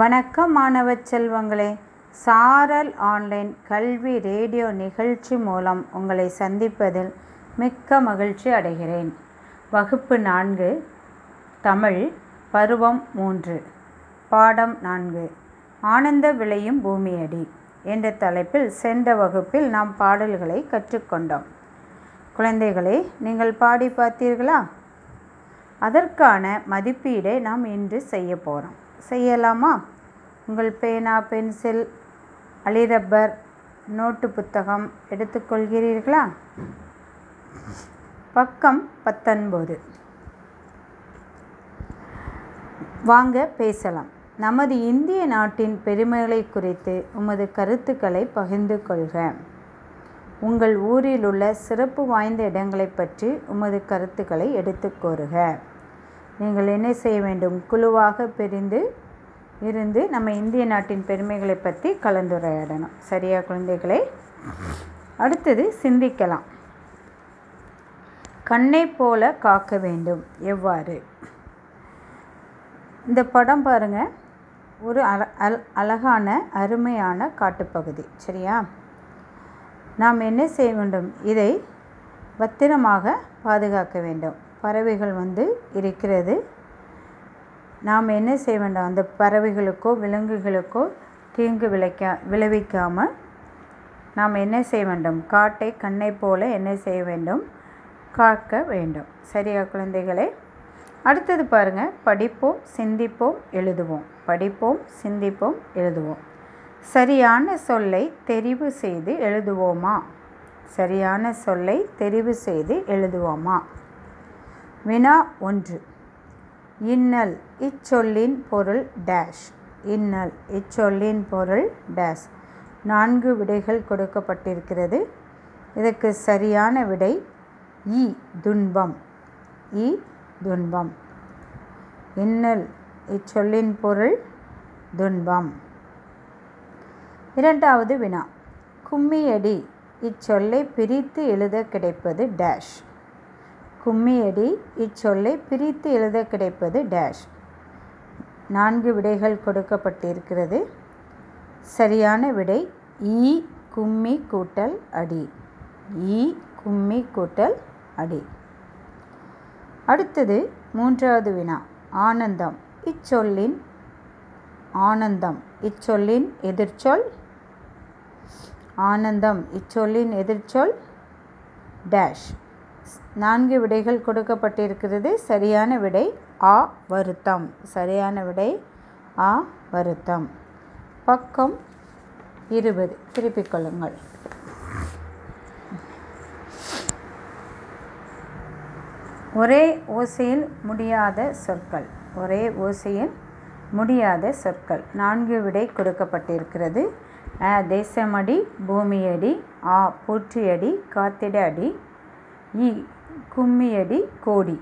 வணக்கம் மாணவ செல்வங்களே. சாரல் ஆன்லைன் கல்வி ரேடியோ நிகழ்ச்சி மூலம் உங்களை சந்திப்பதில் மிக்க மகிழ்ச்சி அடைகிறேன். வகுப்பு நான்கு தமிழ் பருவம் மூன்று பாடம் நான்கு ஆனந்த விளையும் பூமியடி என்ற தலைப்பில் சென்ற வகுப்பில் நாம் பாடல்களை கற்றுக்கொண்டோம். குழந்தைகளே நீங்கள் பாடி பார்த்தீர்களா? அதற்கான மதிப்பீடை நாம் இன்று செய்ய போகிறோம் செய்யலாமா? உங்கள் பேனா பென்சில் அலிரப்பர் நோட்டு புத்தகம் எடுத்துக்கொள்கிறீர்களா? பக்கம் பத்தொன்பது. வாங்க பேசலாம். நமது இந்திய நாட்டின் பெருமைகளை குறித்து உமது கருத்துக்களை பகிர்ந்து கொள்க. உங்கள் ஊரில் உள்ள சிறப்பு வாய்ந்த இடங்களை பற்றி உமது கருத்துக்களை எடுத்து கோருக நீங்கள் என்ன செய்ய வேண்டும்? குழுவாக பிரிந்து இருந்து நம்ம இந்திய நாட்டின் பெருமைகளை பற்றி கலந்துரையாடணும். சரியா குழந்தைகளை? அடுத்தது சிந்திக்கலாம். கண்ணை போல காக்க வேண்டும். எவ்வாறு? இந்த படம் பாருங்கள் ஒரு அழ அல் அழகான அருமையான காட்டுப்பகுதி. சரியா? நாம் என்ன செய்ய வேண்டும்? இதை பத்திரமாக பாதுகாக்க வேண்டும். பறவைகள் வந்து இருக்கிறது. நாம் என்ன செய்ய வேண்டும்? அந்த பறவைகளுக்கோ விலங்குகளுக்கோ தீங்கு விளைக்க விளைவிக்காமல் நாம் என்ன செய்ய வேண்டும்? காட்டை கண்ணை போல என்ன செய்ய வேண்டும்? காக்க வேண்டும். சரியா குழந்தைகளே? அடுத்தது பாருங்கள் படிப்போம் சிந்திப்போம் எழுதுவோம். படிப்போம் சிந்திப்போம் எழுதுவோம். சரியான சொல்லை தெரிவு செய்து எழுதுவோமா? சரியான சொல்லை தெரிவு செய்து எழுதுவோமா? வினா ஒன்று. இன்னல் இச்சொல்லின் பொருள் டேஷ். இன்னல் இச்சொல்லின் பொருள் டேஷ். நான்கு விடைகள் கொடுக்கப்பட்டிருக்கிறது. இதற்கு சரியான விடை இ துன்பம். இ துன்பம். இன்னல் இச்சொல்லின் பொருள் துன்பம். இரண்டாவது வினா. கும்மியடி இச்சொல்லை பிரித்து எழுத கிடைப்பது டேஷ். கும்மியடி இச்சொல்லை பிரித்து எழுத கிடைப்பது டேஷ் நான்கு விடைகள் கொடுக்கப்பட்டிருக்கிறது. சரியான விடை ஈ கும்மி கூட்டல் அடி. ஈ கும்மி கூட்டல் அடி. அடுத்தது மூன்றாவது வினா. ஆனந்தம். இச்சொல்லின் ஆனந்தம். இச்சொல்லின் எதிர்ச்சொல். ஆனந்தம். இச்சொல்லின் எதிர்ச்சொல். டேஷ் நான்கு விடைகள் கொடுக்கப்பட்டிருக்கிறது. சரியான விடை ஆ வருத்தம். சரியான விடை ஆ வருத்தம். பக்கம் இருபது. திருப்பிக் கொள்ளுங்கள். ஒரே ஓசையில் முடியாத சொற்கள். ஒரே ஓசையில் முடியாத சொற்கள். நான்கு விடை கொடுக்கப்பட்டிருக்கிறது. அ தேசமடி பூமியடி ஆ பூற்றியடி காத்திட அடி இ கும்மியடி கோடி.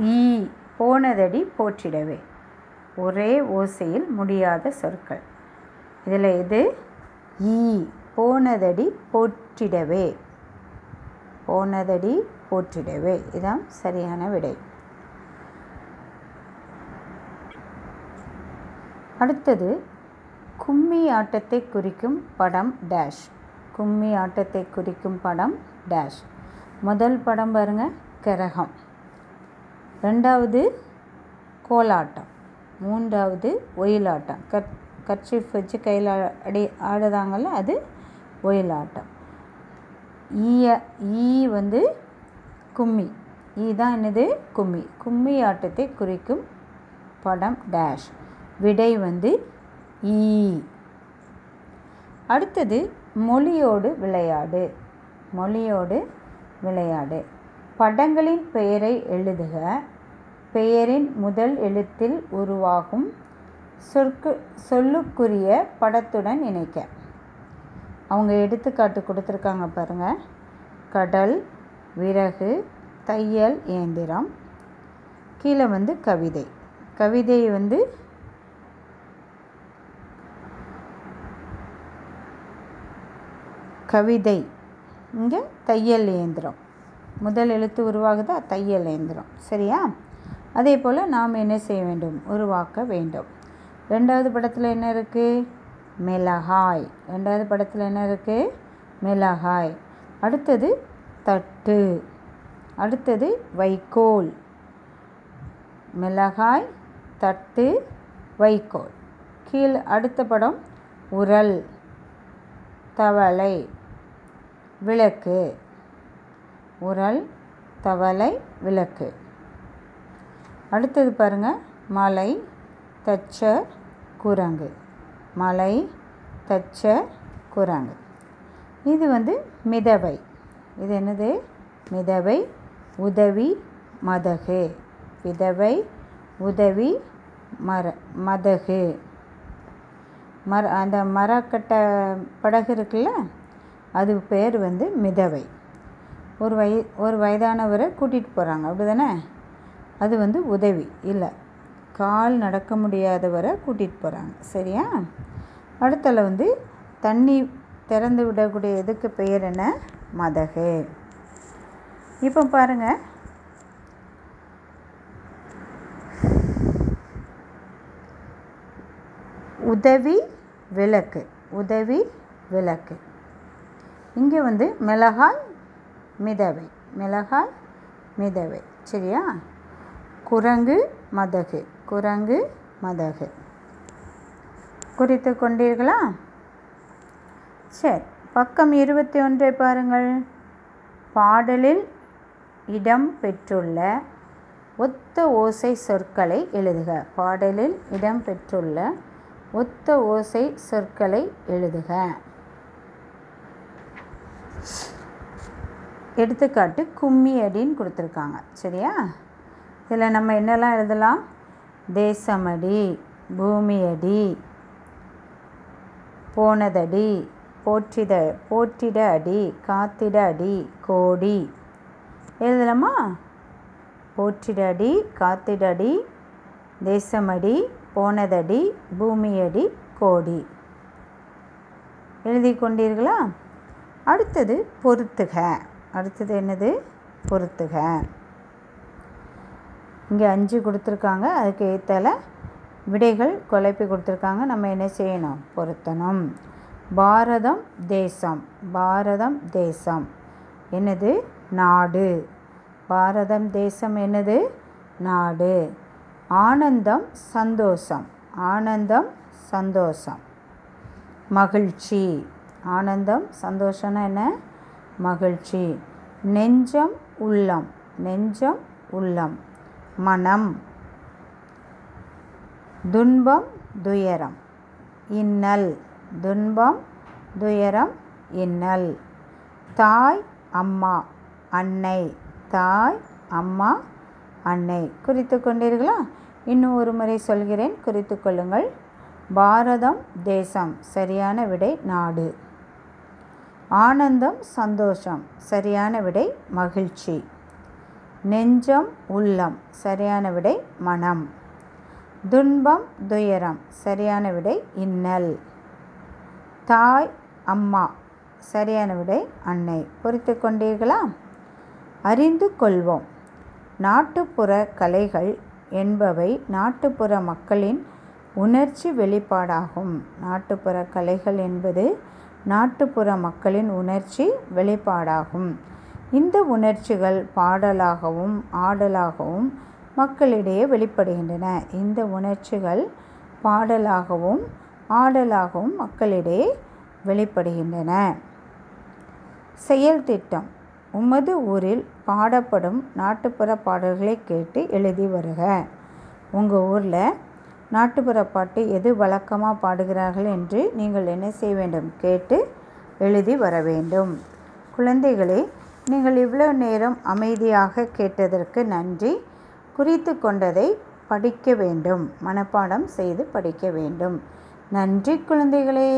ஈ போனதடி போற்றிடவே. ஒரே ஓசையில் முடியாத சொற்கள். இதில் எது? ஈ போனதடி போற்றிடவே. போனதடி போற்றிடவே. இதான் சரியான விடை. அடுத்தது கும்மி ஆட்டத்தை குறிக்கும் படம் டேஷ் கும்மி ஆட்டத்தை குறிக்கும் படம் டேஷ் முதல் படம் பாருங்க கரகம். ரெண்டாவது கோலாட்டம். மூன்றாவது ஒயிலாட்டம். கட் கர்ச்சீஃப் வச்சு கையில் அடி ஆடுதாங்கள்ல அது ஒயிலாட்டம். ஈய ஈ வந்து கும்மி. ஈ தான் என்னது? கும்மி. கும்மி ஆட்டத்தை குறிக்கும் படம் டேஷ் விடை வந்து ஈ. அடுத்தது மொழியோடு விளையாடு. மொழியோடு விளையாடு. படங்களின் பெயரை எழுதுக. பெயரின் முதல் எழுத்தில் உருவாகும் சொற்கு சொல்லுக்குரிய படத்துடன் இணைக்க. அவங்க எடுத்துக்காட்டு கொடுத்துருக்காங்க பாருங்கள் கடல் விறகு தையல் இயந்திரம். கீழே வந்து கவிதை. கவிதை வந்து கவிதை. இங்கே தையல் இயந்திரம் முதல் எழுத்து உருவாகுதா? தையல் இயந்திரம் சரியா? அதே போல் நாம் என்ன செய்ய வேண்டும்? உருவாக்க வேண்டும். ரெண்டாவது படத்தில் என்ன இருக்குது மிளகாய். ரெண்டாவது படத்தில் என்ன இருக்குது மிளகாய். அடுத்தது தட்டு. அடுத்தது வைக்கோல். மிளகாய் தட்டு வைக்கோல். கீழ் அடுத்த படம் உரல். தவளை. விளக்கு. உரல் தவளை விளக்கு. அடுத்தது பாருங்கள் மலை தச்சர் குரங்கு. மலை தச்சர் குரங்கு. இது வந்து மிதவை. இது என்னது? மிதவை உதவி மதகு. விதவை உதவி மர மதகு. மர அந்த மரக்கட்டை படகு இருக்குல்ல? அது பேர் வந்து மிதவை. ஒரு வய ஒரு வயதானவரை கூட்டிகிட்டு போகிறாங்க அப்படி தானே அது வந்து உதவி. இல்லை கால் நடக்க முடியாதவரை கூட்டிகிட்டு போகிறாங்க சரியா? அடுத்தல வந்து தண்ணி திறந்து விடக்கூடிய இதுக்கு பெயர் என்ன? மதகு. இப்போ பாருங்கள் உதவி விளக்கு. உதவி விளக்கு. இங்கே வந்து மிளகாய் மிதவை. மிளகாய் மிதவை. சரியா? குரங்கு மதகு. குரங்கு மதகு. குறித்து கொண்டீர்களா? சரி. பக்கம் இருபத்தி ஒன்றை பாருங்கள். பாடலில் இடம் பெற்றுள்ள ஒத்த ஓசை சொற்களை எழுதுக. பாடலில் இடம் பெற்றுள்ள ஒத்த ஓசை சொற்களை எழுதுக. எடுத்துக்காட்டு கும்மி அடின்னு கொடுத்துருக்காங்க. சரியா? இதில் நம்ம என்னெல்லாம் எழுதலாம்? தேசமடி பூமியடி போனதடி போற்றிட போற்றிட அடி காத்திட அடி கோடி. எழுதலாமா? போற்றிட அடி காத்திட அடி தேசமடி போனதடி பூமியடி கோடி. எழுதி கொண்டீர்களா அடுத்தது பொறுத்துக. அடுத்தது என்னது? பொறுத்துக. இங்கே அஞ்சு கொடுத்துருக்காங்க. அதுக்கு ஏற்றால விடைகள் குழப்பி கொடுத்துருக்காங்க. நம்ம என்ன செய்யணும்? பொருத்தணும். பாரதம் தேசம். பாரதம் தேசம். என்னது? நாடு. பாரதம் தேசம் என்னது? நாடு. ஆனந்தம் சந்தோஷம். ஆனந்தம் சந்தோஷம். மகிழ்ச்சி. ஆனந்தம் சந்தோஷம்னா என்ன? மகிழ்ச்சி. நெஞ்சம் உள்ளம். நெஞ்சம் உள்ளம். மனம். துன்பம் துயரம். இன்னல். துன்பம் துயரம் இன்னல். தாய் அம்மா அன்னை. தாய் அம்மா அன்னை. குறித்து கொண்டீர்களா? இன்னும் ஒரு முறை சொல்கிறேன். குறித்து கொள்ளுங்கள். பாரதம் தேசம். சரியான விடை நாடு. ஆனந்தம் சந்தோஷம். சரியான விடை மகிழ்ச்சி. நெஞ்சம் உள்ளம். சரியான விடை மனம். துன்பம் துயரம். சரியான விடை இன்னல். தாய் அம்மா. சரியான விடை அன்னை. பொறுத்து கொண்டீர்களா? அறிந்து கொள்வோம். நாட்டுப்புற கலைகள் என்பவை நாட்டுப்புற மக்களின் உணர்ச்சி வெளிப்பாடாகும். நாட்டுப்புற கலைகள் என்பது நாட்டுப்புற மக்களின் உணர்ச்சி வெளிப்பாடாகும். இந்த உணர்ச்சிகள் பாடலாகவும் ஆடலாகவும் மக்களிடையே வெளிப்படுகின்றன. இந்த உணர்ச்சிகள் பாடலாகவும் ஆடலாகவும் மக்களிடையே வெளிப்படுகின்றன. செயல் திட்டம். உமது ஊரில் பாடப்படும் நாட்டுப்புற பாடல்களை கேட்டு எழுதி வருக. உங்கள் ஊரில் நாட்டுப்புற பாட்டு எது வழக்கமாக பாடுகிறார்கள் என்று நீங்கள் என்ன செய்ய வேண்டும்? கேட்டு எழுதி வர வேண்டும். குழந்தைகளே நீங்கள் இவ்வளோ நேரம் அமைதியாக கேட்டதற்கு நன்றி. குறித்து கொண்டதை படிக்க வேண்டும். மனப்பாடம் செய்து படிக்க வேண்டும். நன்றி குழந்தைகளே.